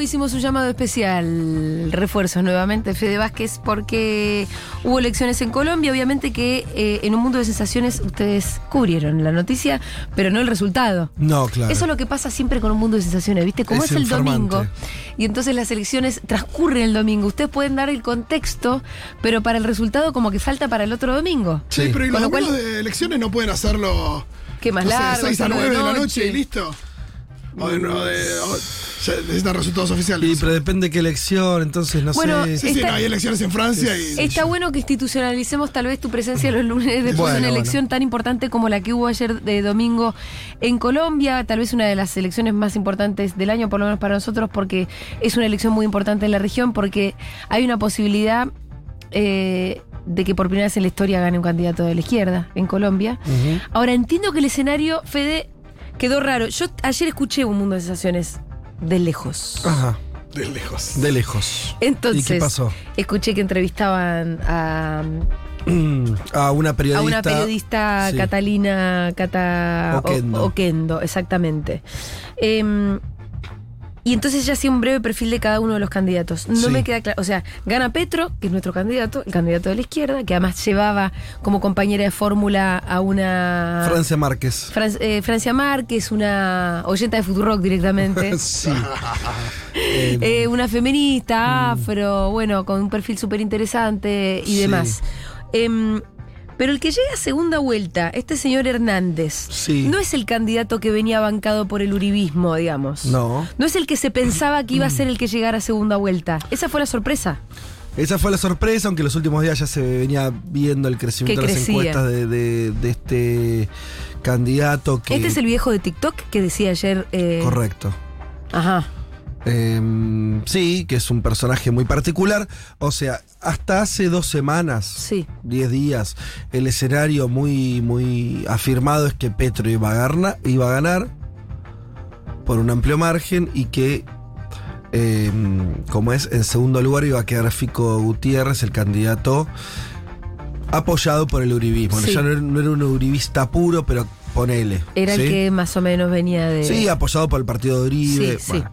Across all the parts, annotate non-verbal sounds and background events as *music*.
hicimos un llamado especial, refuerzos nuevamente, Fede Vázquez, porque hubo elecciones en Colombia. Obviamente que eh, en un mundo de sensaciones ustedes cubrieron la noticia, pero no el resultado. No, claro. Eso es lo que pasa siempre con un mundo de sensaciones, ¿viste? Como es, Es el domingo y entonces las elecciones transcurren el domingo, ustedes pueden dar el contexto, pero para el resultado como que falta para el otro domingo. Sí, Sí. pero ¿y los cual- de elecciones no pueden hacerlo ¿Qué más no sé, largo? 6 a solo 9 de la noche? noche y listo? O de, no, de- o- se necesitan resultados oficiales. Y, pero depende qué elección, entonces no Bueno, sé. sí, no, hay elecciones en Francia y. Está bueno que institucionalicemos tal vez tu presencia los lunes después Bueno, de una bueno. elección tan importante como la que hubo ayer de domingo en Colombia, tal vez una de las elecciones más importantes del año, por lo menos para nosotros, porque es una elección muy importante en la región, porque hay una posibilidad eh, de que por primera vez en la historia gane un candidato de la izquierda en Colombia. Ahora entiendo que el escenario, Fede, quedó raro. Yo ayer escuché un mundo de sensaciones de lejos. Ajá, De lejos. de lejos. Entonces, ¿Y qué pasó? escuché que entrevistaban a *clears throat* A una periodista. a una periodista sí. Catalina Cata Oquendo. O- Oquendo, exactamente. Em, y entonces ya hacía un breve perfil de cada uno de los candidatos. No Sí. me queda claro. O sea, gana Petro, que es nuestro candidato, el candidato de la izquierda, que además llevaba como compañera de fórmula a una. Francia Márquez. Fran- eh, Francia Márquez, una oyenta de Futurock directamente. *laughs* sí. *laughs* Eh, una Mm. feminista, afro, bueno, con un perfil súper interesante y Sí. demás. Em, pero el que llega a segunda vuelta, este señor Hernández, Sí. no es el candidato que venía bancado por el uribismo, digamos. No. No es el que se pensaba que iba a ser el que llegara a segunda vuelta. Esa fue la sorpresa. Esa fue la sorpresa, aunque los últimos días ya se venía viendo el crecimiento de las encuestas de, de- de este candidato que. Este es el viejo de TikTok que decía ayer. eh, Correcto. Ajá. Em, sí, que es un personaje muy particular. O sea, hasta hace dos semanas, Sí. 10 días, el escenario muy, muy afirmado es que Petro iba a, garna- iba a ganar por un amplio margen y que, em, como es, en segundo lugar iba a quedar Fico Gutiérrez, el candidato apoyado por el uribismo. Sí. Ya no era, no era un uribista puro, pero ponele. Era ¿sí? el que más o menos venía de. Sí, apoyado por el partido de Uribe. Sí, sí.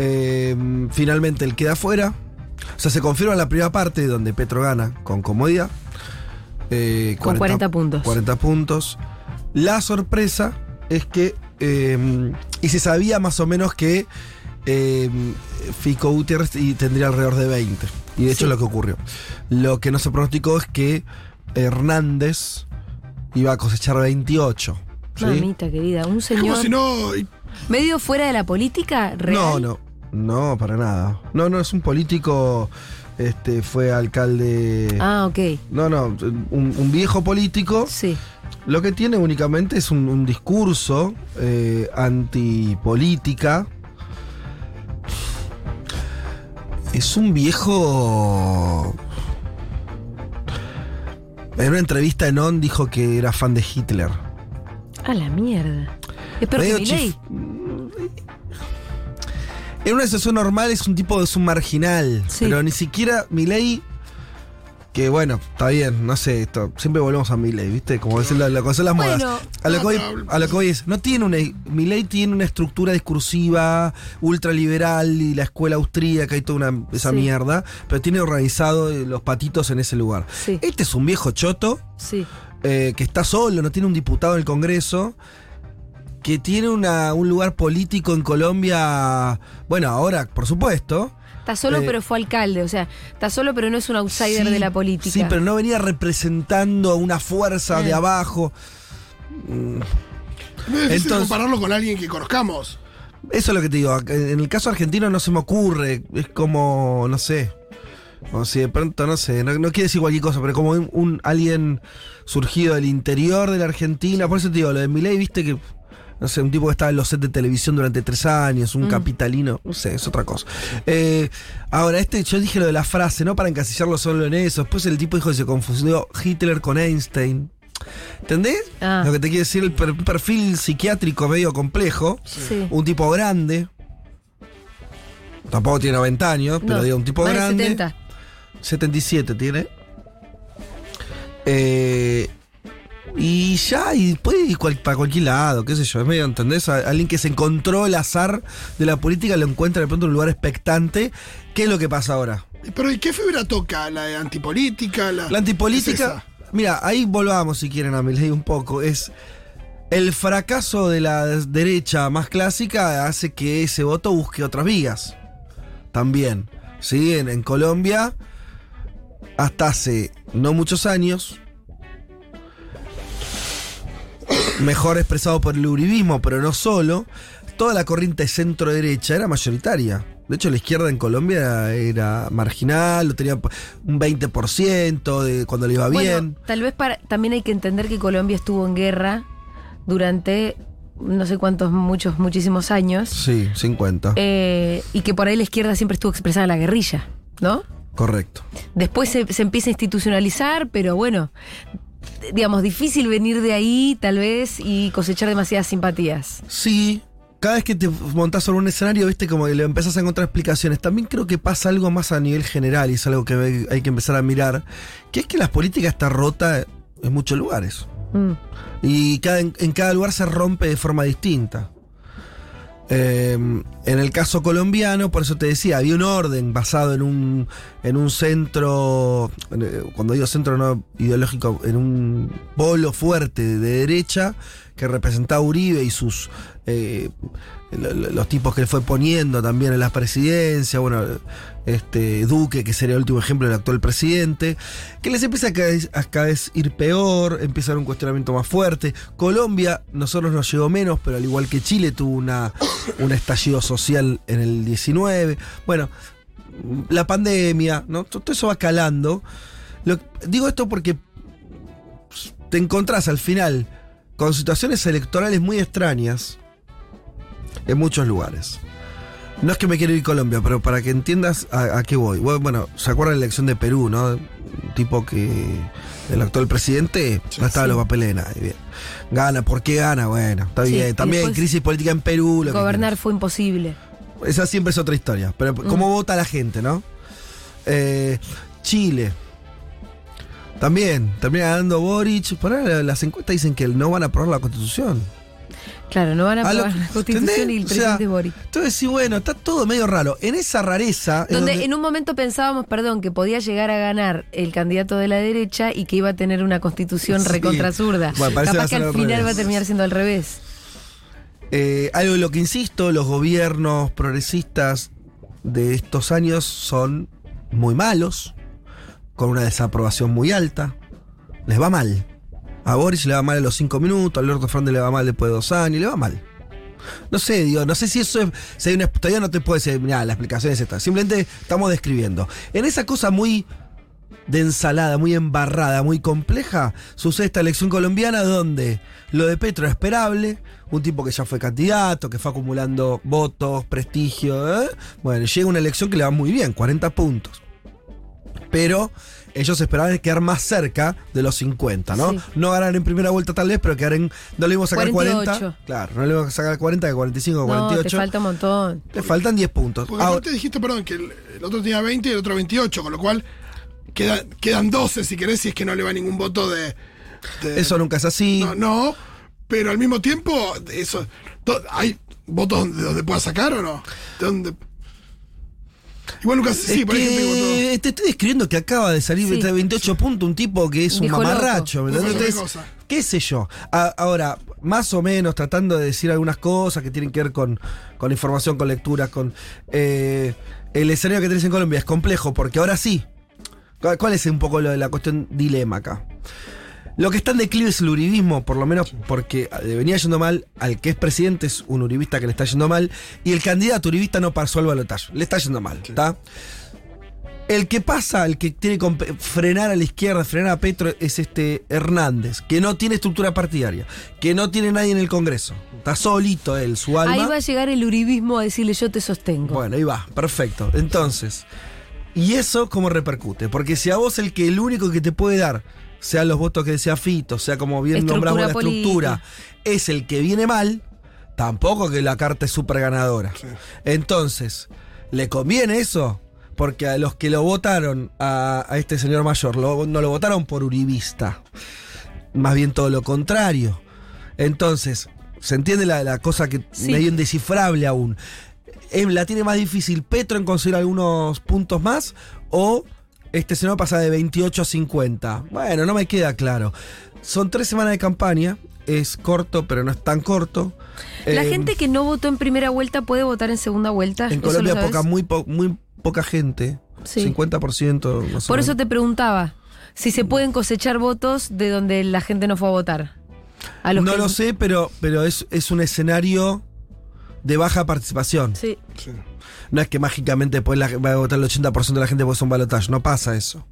Eh, finalmente él queda afuera. O sea, se confirma la primera parte donde Petro gana con comodidad. Eh, Con 40 puntos. 40 puntos. La sorpresa es que. eh, y se sabía más o menos que eh, Fico Gutiérrez y tendría alrededor de 20. Y de hecho Sí. es lo que ocurrió. Lo que no se pronosticó es que Hernández iba a cosechar 28. ¿sí? Mamita querida, un Como señor si no. medio fuera de la política real. No, no, no, para nada. No, no, es un político, este, fue alcalde... Ah, ok. No, no, un, un viejo político. Sí. Lo que tiene únicamente es un, un discurso eh, antipolítica. Es un viejo... En una entrevista en On dijo que era fan de Hitler. A la mierda. Es peor En una situación normal es un tipo de es un marginal, Sí. pero ni siquiera Milei que bueno, está bien, no sé, esto, siempre volvemos a Milei, ¿viste? Como decir la, la las Bueno, modas. A lo, que voy, a lo que es, no tiene una Milei tiene una estructura discursiva ultraliberal y la escuela austríaca y toda una esa Sí. mierda, pero tiene organizado eh, los patitos en ese lugar. Sí. Este es un viejo choto Sí. eh, que está solo, no tiene un diputado en el Congreso, que tiene una- un lugar político en Colombia, bueno, ahora, por supuesto. Está solo, Eh, pero fue alcalde. O sea, está solo, pero no es un outsider Sí, de la política. Sí, pero no venía representando una fuerza Eh. de abajo. Es difícil Entonces- compararlo con alguien que conozcamos. Eso es lo que te digo. En el caso argentino no se me ocurre. Es como, no sé. O si de pronto, no sé, no, no quiere decir cualquier cosa, pero como un, un- alguien surgido del interior de la Argentina. Por eso te digo, lo de Milei, viste que, no sé, un tipo que estaba en los sets de televisión durante tres años, un Mm. capitalino, no sé, es otra cosa. Eh, ahora, este, yo dije lo de la frase, no para encasillarlo solo en eso. Después el tipo dijo que se confundió Hitler con Einstein. ¿Entendés? Ah. Lo que te quiere decir, el per- perfil psiquiátrico medio complejo. Sí. Un tipo grande. Tampoco tiene 90 años, pero No, digo, un tipo grande. 70. 77 tiene. Eh, Y ya, y puede ir cual- para cualquier lado, qué sé yo, es medio, ¿entendés? A- Alguien que se encontró el azar de la política lo encuentra de pronto en un lugar expectante. ¿Qué es lo que pasa ahora? Pero ¿y qué fibra toca? ¿La de antipolítica? La, La antipolítica. ¿Qué es Mira, ahí volvamos si quieren a Milei un poco. Es el fracaso de la derecha más clásica hace que ese voto busque otras vías. También. Sí, en, en Colombia, hasta hace no muchos años, mejor expresado por el uribismo, pero no solo, toda la corriente centro-derecha era mayoritaria. De hecho, la izquierda en Colombia era, marginal, lo tenía un 20% de cuando le iba bien. Bueno, tal vez para, también hay que entender que Colombia estuvo en guerra durante no sé cuántos, muchos, muchísimos años. Sí, 50. eh, y que por ahí la izquierda siempre estuvo expresada en la guerrilla, ¿no? Correcto. Después se, se empieza a institucionalizar, pero bueno, digamos, difícil venir de ahí tal vez y cosechar demasiadas simpatías. Sí, cada vez que te montás sobre un escenario, viste, como que le empezás a encontrar explicaciones. También creo que pasa algo más a nivel general y es algo que hay- que empezar a mirar, que es que la política está rota en muchos lugares. Mm. Y cada, en, en cada lugar se rompe de forma distinta. Eh, en el caso colombiano, por eso te decía, había un orden basado en un, en un centro, eh, cuando digo centro no ideológico, en un polo fuerte de derecha que representaba Uribe y sus eh, lo- lo- los tipos que le fue poniendo también en las presidencias, bueno, este Duque, que sería el último ejemplo del actual presidente, que les empieza a cada, vez, a cada vez ir peor, empieza a haber un cuestionamiento más fuerte. Colombia, nosotros nos llegó menos, pero al igual que Chile, tuvo una, un estallido social en el 19. Bueno, la pandemia, ¿no? Todo eso va calando. Digo esto porque te encontrás al final con situaciones electorales muy extrañas en muchos lugares. No es que me quiero ir a Colombia, pero para que entiendas a, a qué voy. Bueno, ¿se acuerdan de la elección de Perú, no? Un tipo que el actual presidente no estaba en los papeles de nadie. Bien. Gana, ¿por qué gana? Bueno, está Sí, bien. También crisis política en Perú. lo que Gobernar fue imposible. Esa siempre es otra historia. Pero ¿cómo vota la gente, no? Eh, Chile. También, termina ganando Boric. Por ahora las encuestas dicen que no van a aprobar la constitución. Claro, no van a aprobar la constitución ¿entendés? y el O sea, presidente Boric. Entonces, sí, bueno, está todo medio raro. En esa rareza. Donde donde- en un momento pensábamos, perdón, que podía llegar a ganar el candidato de la derecha y que iba a tener una constitución Sí. recontra zurda. Bueno, Capaz que al al final revés. va a terminar siendo al revés. Eh, algo de lo que insisto, los gobiernos progresistas de estos años son muy malos, con una desaprobación muy alta. Les va mal. A Boris le va mal a los cinco minutos, a Alberto Fernández le va mal después de dos años, le va mal. No sé, digo, no sé si eso es. Una, todavía no te puedo decir, mira, la explicación es esta. Simplemente estamos describiendo. En esa cosa muy de ensalada, muy embarrada, muy compleja, sucede esta elección colombiana donde lo de Petro es esperable, un tipo que ya fue candidato, que fue acumulando votos, prestigio, ¿eh? bueno, llega una elección que le va muy bien, 40 puntos. Pero ellos esperaban quedar más cerca de los 50, ¿no? Sí. No ganar en primera vuelta tal vez, pero quedar en... No le íbamos a sacar 48. 40. Claro, no le íbamos a sacar 40, que 45, No, 48. te falta un montón. Le faltan 10 puntos. Porque Ahora- aparte dijiste, perdón, que el, el otro tenía 20 y el otro 28, con lo cual queda- quedan 12 si querés, si es que no le va ningún voto de. de- eso nunca es así. No, no, pero al mismo tiempo, eso. to- ¿Hay votos donde, donde pueda sacar o no? ¿De dónde? Igual Lucas, sí, Es por que te estoy describiendo que acaba de salir Sí. de 28 puntos un tipo que es un mamarracho. ¿me entendés? ¿Qué sé yo? A- ahora, más o menos tratando de decir algunas cosas que tienen que ver con, con información, con lecturas, con... eh, el escenario que tenés en Colombia es complejo porque ahora sí. ¿Cuál cuál es un poco lo de la cuestión dilema acá? Lo que está en declive es el uribismo, por lo menos porque le venía yendo mal, al que es presidente es un uribista que le está yendo mal, y el candidato uribista no pasó al balotaje, le está yendo mal, ¿está? El que pasa, el que tiene que frenar a la izquierda, frenar a Petro, es este Hernández, que no tiene estructura partidaria, que no tiene nadie en el Congreso. Está solito él, su alma. Ahí va a llegar el uribismo a decirle yo te sostengo. Bueno, ahí va, perfecto. Entonces, ¿y eso cómo repercute? Porque si a vos el que el único que te puede dar, sea los votos que decía Fito, sea como bien Estructura nombramos la estructura, es el que viene mal, tampoco que la carta es súper ganadora. Entonces, ¿le conviene eso? Porque a los que lo votaron a, a este señor mayor, lo- no lo votaron por uribista. más bien todo lo contrario. Entonces, se entiende la, la cosa que Sí. medio indescifrable aún. Eh, ¿La tiene más difícil Petro en conseguir algunos puntos más? ¿O este senado pasa de 28 a 50? Bueno, no me queda claro. Son tres semanas de campaña. Es corto, pero no es tan corto. La Eh, gente que no votó en primera vuelta puede votar en segunda vuelta. En ¿Eso lo Colombia poca, muy, po- muy poca gente. Sí. 50% más o Por eso te preguntaba si se pueden cosechar votos de donde la gente no fue a votar. A los No que- lo sé, pero, pero es, es un escenario de baja participación. Sí. Sí. No es que mágicamente después la- va a votar el 80% de la gente porque es un balotaje. No pasa eso.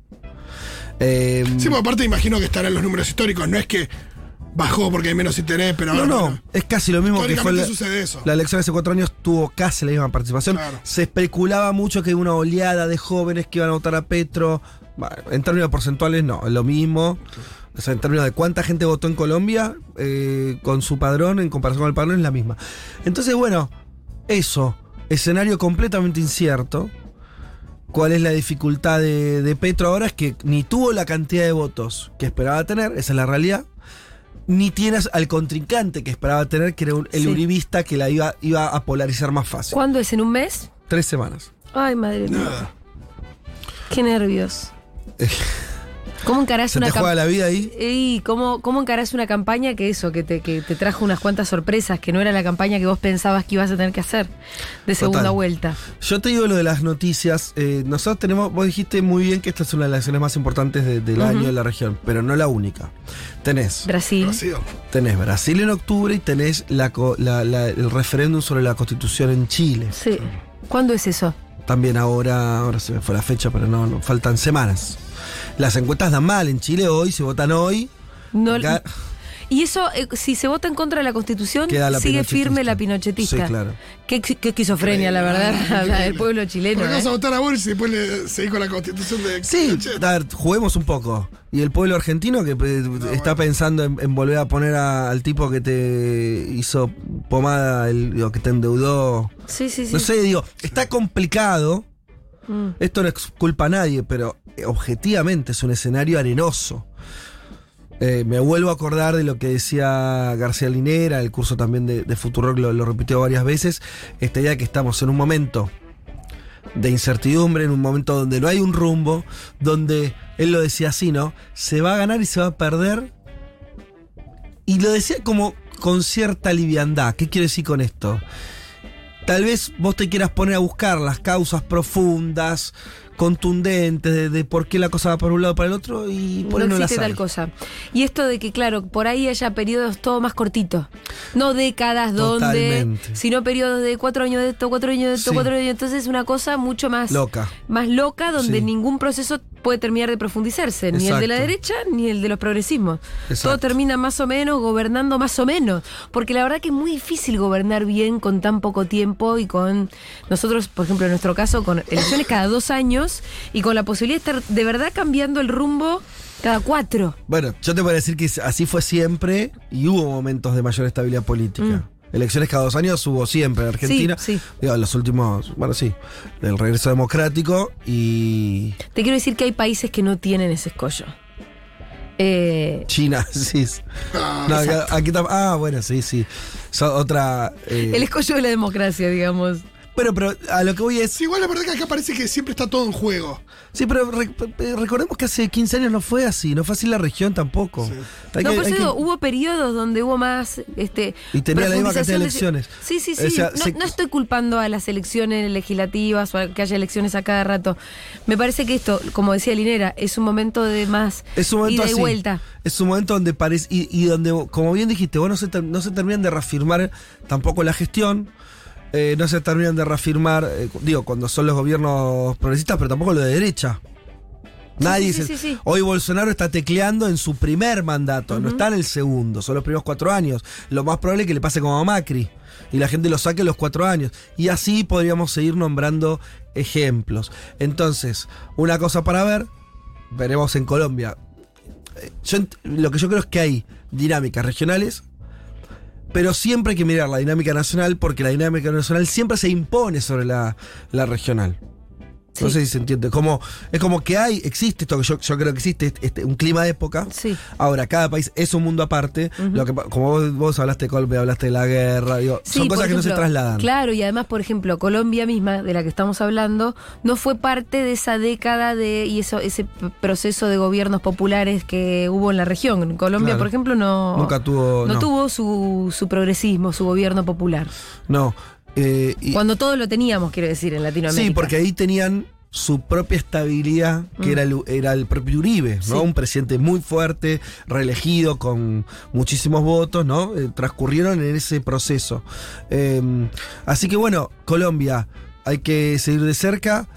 Eh, Sí, porque aparte imagino que estarán los números históricos. No es que bajó porque hay menos interés, pero no, ahora, no, bueno, es casi lo mismo que fue la, sucede eso. la elección hace cuatro años, tuvo casi la misma participación. Claro. Se especulaba mucho que una oleada de jóvenes que iban a votar a Petro. Bueno, en términos porcentuales, no, es lo mismo. O sea, en términos de cuánta gente votó en Colombia eh, con su padrón en comparación con el padrón es la misma. Entonces, bueno, eso, escenario completamente incierto. ¿Cuál es la dificultad de, de Petro ahora? Es que ni tuvo la cantidad de votos que esperaba tener, esa es la realidad, ni tienes al contrincante que esperaba tener, que era un- el Sí. uribista que la iba, iba a polarizar más fácil. ¿Cuándo es? ¿En un mes? Tres semanas. Ay, madre mía. Qué nervios. *laughs* ¿Cómo encarás ¿Se una te juega campaña? la vida ahí? ¿Y cómo, cómo encarás una campaña que eso, que te, que te trajo unas cuantas sorpresas, que no era la campaña que vos pensabas que ibas a tener que hacer de segunda Total. vuelta? Yo te digo lo de las noticias. eh, nosotros tenemos, vos dijiste muy bien que esta es una de las elecciones más importantes de- del año en la región, pero no la única. Tenés, Brasil. Brasil. tenés Brasil en octubre y tenés la co- la- la- el referéndum sobre la constitución en Chile. Sí. ¿Cuándo es eso? También ahora, ahora se me fue la fecha, pero no, no faltan semanas. Las encuestas dan mal en Chile hoy, se votan hoy. No, y eso, eh, si se vota en contra de la Constitución, Queda la sigue firme la pinochetista. Sí, claro. Qué, qué esquizofrenia, la verdad, *laughs* la del pueblo chileno. Porque ¿eh? vas a votar a Boris y después le seguís con la constitución de Sí, a ver, juguemos un poco. Y el pueblo argentino que eh, está bueno. pensando en, en volver a poner a- al tipo que te hizo pomada, el, o que te endeudó. Sí, sí, sí. No sé, digo, está complicado. Mm. Esto no es culpa a nadie, pero eh, objetivamente es un escenario arenoso. Eh, me vuelvo a acordar de lo que decía García Linera, el curso también de, de lo, lo repitió varias veces, esta idea que estamos en un momento de incertidumbre, en un momento donde no hay un rumbo, donde, él lo decía así, ¿no? Se va a ganar y se va a perder. Y lo decía como con cierta liviandad. ¿Qué quiero decir con esto? Tal vez vos te quieras poner a buscar las causas profundas, contundentes, de, de por qué la cosa va para un lado o para el otro, y por no no existe hay. tal cosa. Y esto de que, claro, por ahí haya periodos todo más cortitos. No décadas donde, Totalmente. sino periodos de cuatro años de esto, cuatro años de esto, Sí. cuatro años. Entonces es una cosa mucho más Loca. más loca donde Sí. ningún proceso puede terminar de profundizarse, ni el de la derecha ni el de los progresismos. Exacto. Todo termina más o menos gobernando más o menos, porque la verdad que es muy difícil gobernar bien con tan poco tiempo y con nosotros, por ejemplo, en nuestro caso, con elecciones cada dos años y con la posibilidad de estar de verdad cambiando el rumbo cada cuatro. Bueno, yo te puedo decir que así fue siempre y hubo momentos de mayor estabilidad política. Elecciones cada dos años hubo siempre en Argentina. Sí, sí. Digo, los últimos, bueno, sí, del regreso democrático y Te quiero decir que hay países que no tienen ese escollo. Eh, China, *laughs* sí. Ah, No, aquí tam- ah, bueno, sí, sí. So- otra. eh, el escollo de la democracia, digamos. Bueno, pero a lo que voy es. Sí, igual la verdad que acá parece que siempre está todo en juego. Sí, pero re- pe- recordemos que hace 15 años no fue así, no fue así la región tampoco. Sí. No, que- por eso que- hubo periodos donde hubo más. Este, Y tenía la misma cantidad de elecciones. Sí, sí, sí. O sea, no, se- no estoy culpando a las elecciones legislativas o a que haya elecciones a cada rato. Me parece que esto, como decía Linera, es un momento de más Es un momento ida y así. vuelta. Es un momento donde parece. Y, y donde, como bien dijiste, vos no se, no se terminan de reafirmar tampoco la gestión. Eh, no se terminan de reafirmar, eh, digo, cuando son los gobiernos progresistas, pero tampoco los de derecha. Nadie sí. Hoy Bolsonaro está tecleando en su primer mandato, no está en el segundo, son los primeros cuatro años. Lo más probable es que le pase como a Macri y la gente lo saque los cuatro años. Y así podríamos seguir nombrando ejemplos. Entonces, una cosa para ver, veremos en Colombia. Eh, yo lo que yo creo es que hay dinámicas regionales, pero siempre hay que mirar la dinámica nacional porque la dinámica nacional siempre se impone sobre la, la regional. No Sí. sé si se entiende. Como, es como que hay, existe esto que yo, yo creo que existe, este, un clima de época. Sí. Ahora, cada país es un mundo aparte. lo que, como vos, vos hablaste de Colombia, hablaste de la guerra, digo, Sí, son cosas que no se trasladan. Claro, y además, por ejemplo, Colombia misma, de la que estamos hablando, no fue parte de esa década de y eso ese proceso de gobiernos populares que hubo en la región. En Colombia, Claro. por ejemplo, no, Nunca tuvo. no No, tuvo su, su progresismo, su gobierno popular. no. Eh, y- Cuando todo lo teníamos, quiero decir, en Latinoamérica. sí, porque ahí tenían su propia estabilidad, que era, el, era el propio Uribe, ¿no? Mm. Sí. Un presidente muy fuerte, reelegido, con muchísimos votos, ¿no? Eh, transcurrieron en ese proceso. Eh, así que bueno, Colombia, hay que seguir de cerca.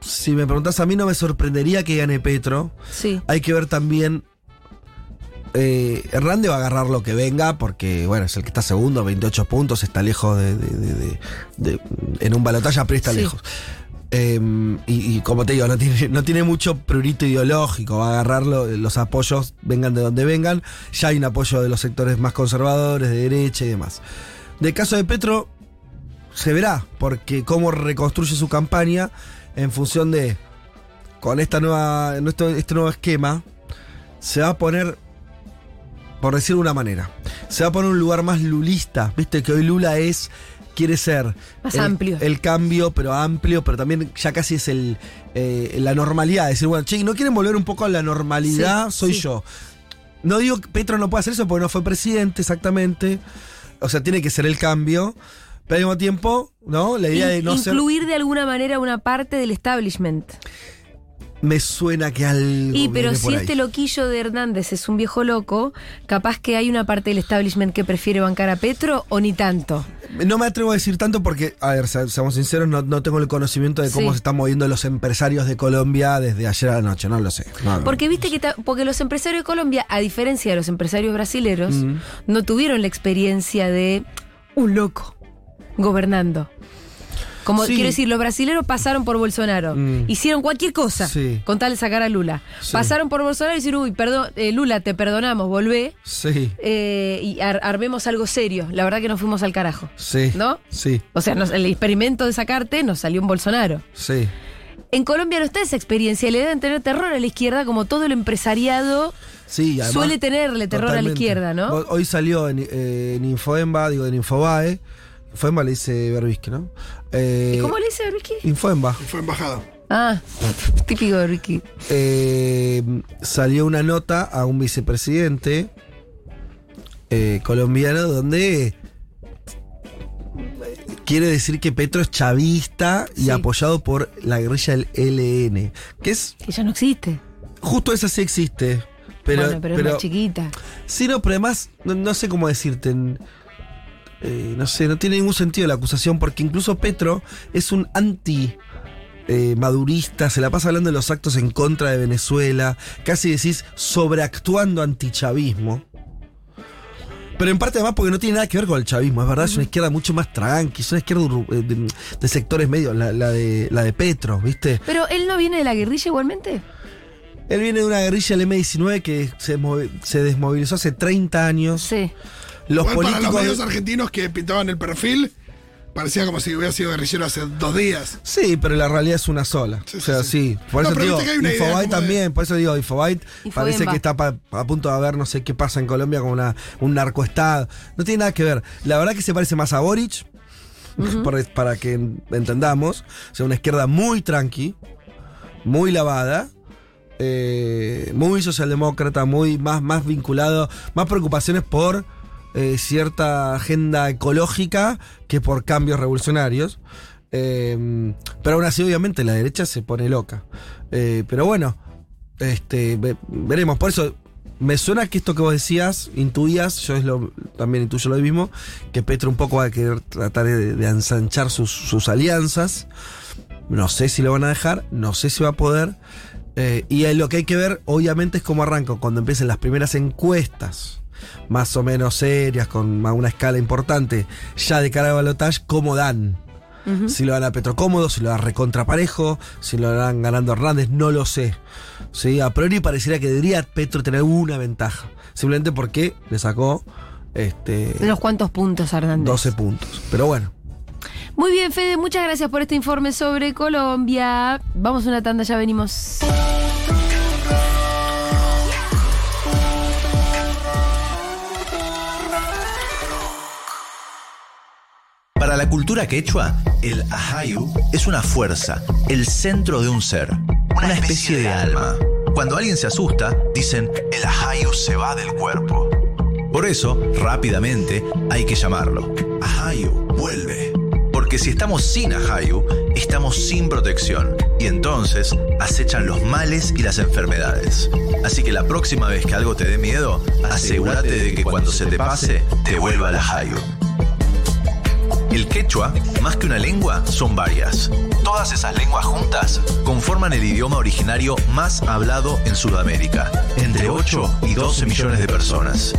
Si me preguntás a mí, no me sorprendería que gane Petro. Sí. Hay que ver también. Eh, Hernández va a agarrar lo que venga porque, bueno, es el que está segundo, 28 puntos, está lejos de. de- de- de- de- en un balotaje, pero está Sí. lejos. Eh, y, y como te digo, no tiene, no tiene mucho prurito ideológico, va a agarrarlo, los apoyos vengan de donde vengan. Ya hay un apoyo de los sectores más conservadores, de derecha y demás. Del caso de Petro, se verá, porque cómo reconstruye su campaña en función de. Con esta nueva, este nuevo esquema, se va a poner, por decirlo de una manera, se va a poner un lugar más lulista. Viste que hoy Lula es, quiere ser Más el, amplio. el cambio, pero amplio, pero también ya casi es el eh, la normalidad. Decir, bueno, che, ¿no quieren volver un poco a la normalidad? Sí, Soy sí. yo. No digo que Petro no pueda hacer eso porque no fue presidente exactamente. O sea, tiene que ser el cambio. Pero al mismo tiempo, ¿no? La idea de no ser. incluir de alguna manera una parte del establishment. Me suena que algo. Y pero viene si por ahí. este loquillo de Hernández es un viejo loco, capaz que hay una parte del establishment que prefiere bancar a Petro o ni tanto. No me atrevo a decir tanto porque, a ver, se- seamos sinceros, no, no tengo el conocimiento de cómo Sí. se están moviendo los empresarios de Colombia desde ayer a la noche, no lo sé. No. Porque viste que porque los empresarios de Colombia, a diferencia de los empresarios brasileros, Mm. no tuvieron la experiencia de un loco gobernando. Como Sí. quiero decir, los brasileros pasaron por Bolsonaro, Mm. hicieron cualquier cosa Sí. con tal de sacar a Lula. Sí. Pasaron por Bolsonaro y dijeron, uy, perdón, eh, Lula, te perdonamos, volvé Sí, eh, y ar- armemos algo serio. La verdad que nos fuimos al carajo. sí. ¿No? Sí, O sea, nos- el experimento de sacarte nos salió en Bolsonaro. sí. En Colombia no está esa experiencia, le deben tener terror a la izquierda, como todo el empresariado Sí, además- suele tenerle terror a la izquierda, ¿no? Ho- Hoy salió en, eh, en Infoemba, digo, en Infobae. Infoemba le dice Berbisque, ¿no? Eh, ¿Y ¿Cómo le dice Ricky? Infoemba. Fue embajada. Ah, *laughs* típico de Ricky. Eh, salió una nota a un vicepresidente eh, colombiano donde quiere decir que Petro es chavista y Sí. apoyado por la guerrilla del ELN. Que es, Que ya no existe. justo esa sí existe. Pero, bueno, pero, es más chiquita. Sí, no, pero además, no, no sé cómo decirte. en- eh, no sé, no tiene ningún sentido la acusación, porque incluso Petro es un anti. eh, madurista, se la pasa hablando de los actos en contra de Venezuela, casi decís sobreactuando antichavismo. Pero en parte además porque no tiene nada que ver con el chavismo, es verdad, es una izquierda mucho más tranqui, es una izquierda eh, de, de sectores medios, la, la de, la de Petro, ¿viste? Pero él no viene de la guerrilla igualmente. Él viene de una guerrilla del M19 que se, se desmovilizó hace 30 años. Sí. Los Igual para los políticos. medios argentinos que pintaban el perfil, parecía como si hubiera sido guerrillero hace dos días. Sí, pero la realidad es una sola. Sí, o sea, sí, sí. Por No, eso digo, Infobae de- también, por eso digo, Infobae parece que está pa- a punto de haber no sé qué pasa en Colombia con una, un narcoestado. No tiene nada que ver. La verdad que se parece más a Boric, por- para que en- entendamos. O sea, una izquierda muy tranqui, muy lavada. eh, muy socialdemócrata, muy más, más vinculado, más preocupaciones por eh, cierta agenda ecológica que por cambios revolucionarios. Eh, pero aún así, obviamente, la derecha se pone loca. Eh, pero bueno, este, ve- veremos. Por eso, me suena que esto que vos decías, intuías, yo es lo, también intuyo lo mismo, que Petro un poco va a querer tratar de, ensanchar sus, alianzas. No sé si lo van a dejar, no sé si va a poder. Y lo que hay que ver, obviamente, es cómo arrancan cuando empiecen las primeras encuestas, más o menos serias, con a una escala importante, ya de cara al balotaje, cómo dan. Si lo dan a Petro cómodo, si lo dan recontraparejo, si lo dan ganando Hernández, no lo sé. Sí, a priori pareciera que debería Petro tener una ventaja. Simplemente porque le sacó este, unos cuantos puntos, Hernández. 12 puntos. Pero bueno, Muy bien, Fede, muchas gracias por este informe sobre Colombia. Vamos a una tanda, ya venimos. Para la cultura quechua, el ahayu es una fuerza, el centro de un ser, una especie de alma. Cuando alguien se asusta, dicen el ahayu se va del cuerpo. Por eso, rápidamente, hay que llamarlo. Ahayu, vuelve. Porque si estamos sin ahayu, estamos sin protección. Y entonces acechan los males y las enfermedades. Así que la próxima vez que algo te dé miedo, asegúrate de que cuando se te pase, te vuelva el ahayu. El quechua, más que una lengua, son varias. Todas esas lenguas juntas conforman el idioma originario más hablado en Sudamérica, entre 8 y 12 millones de personas.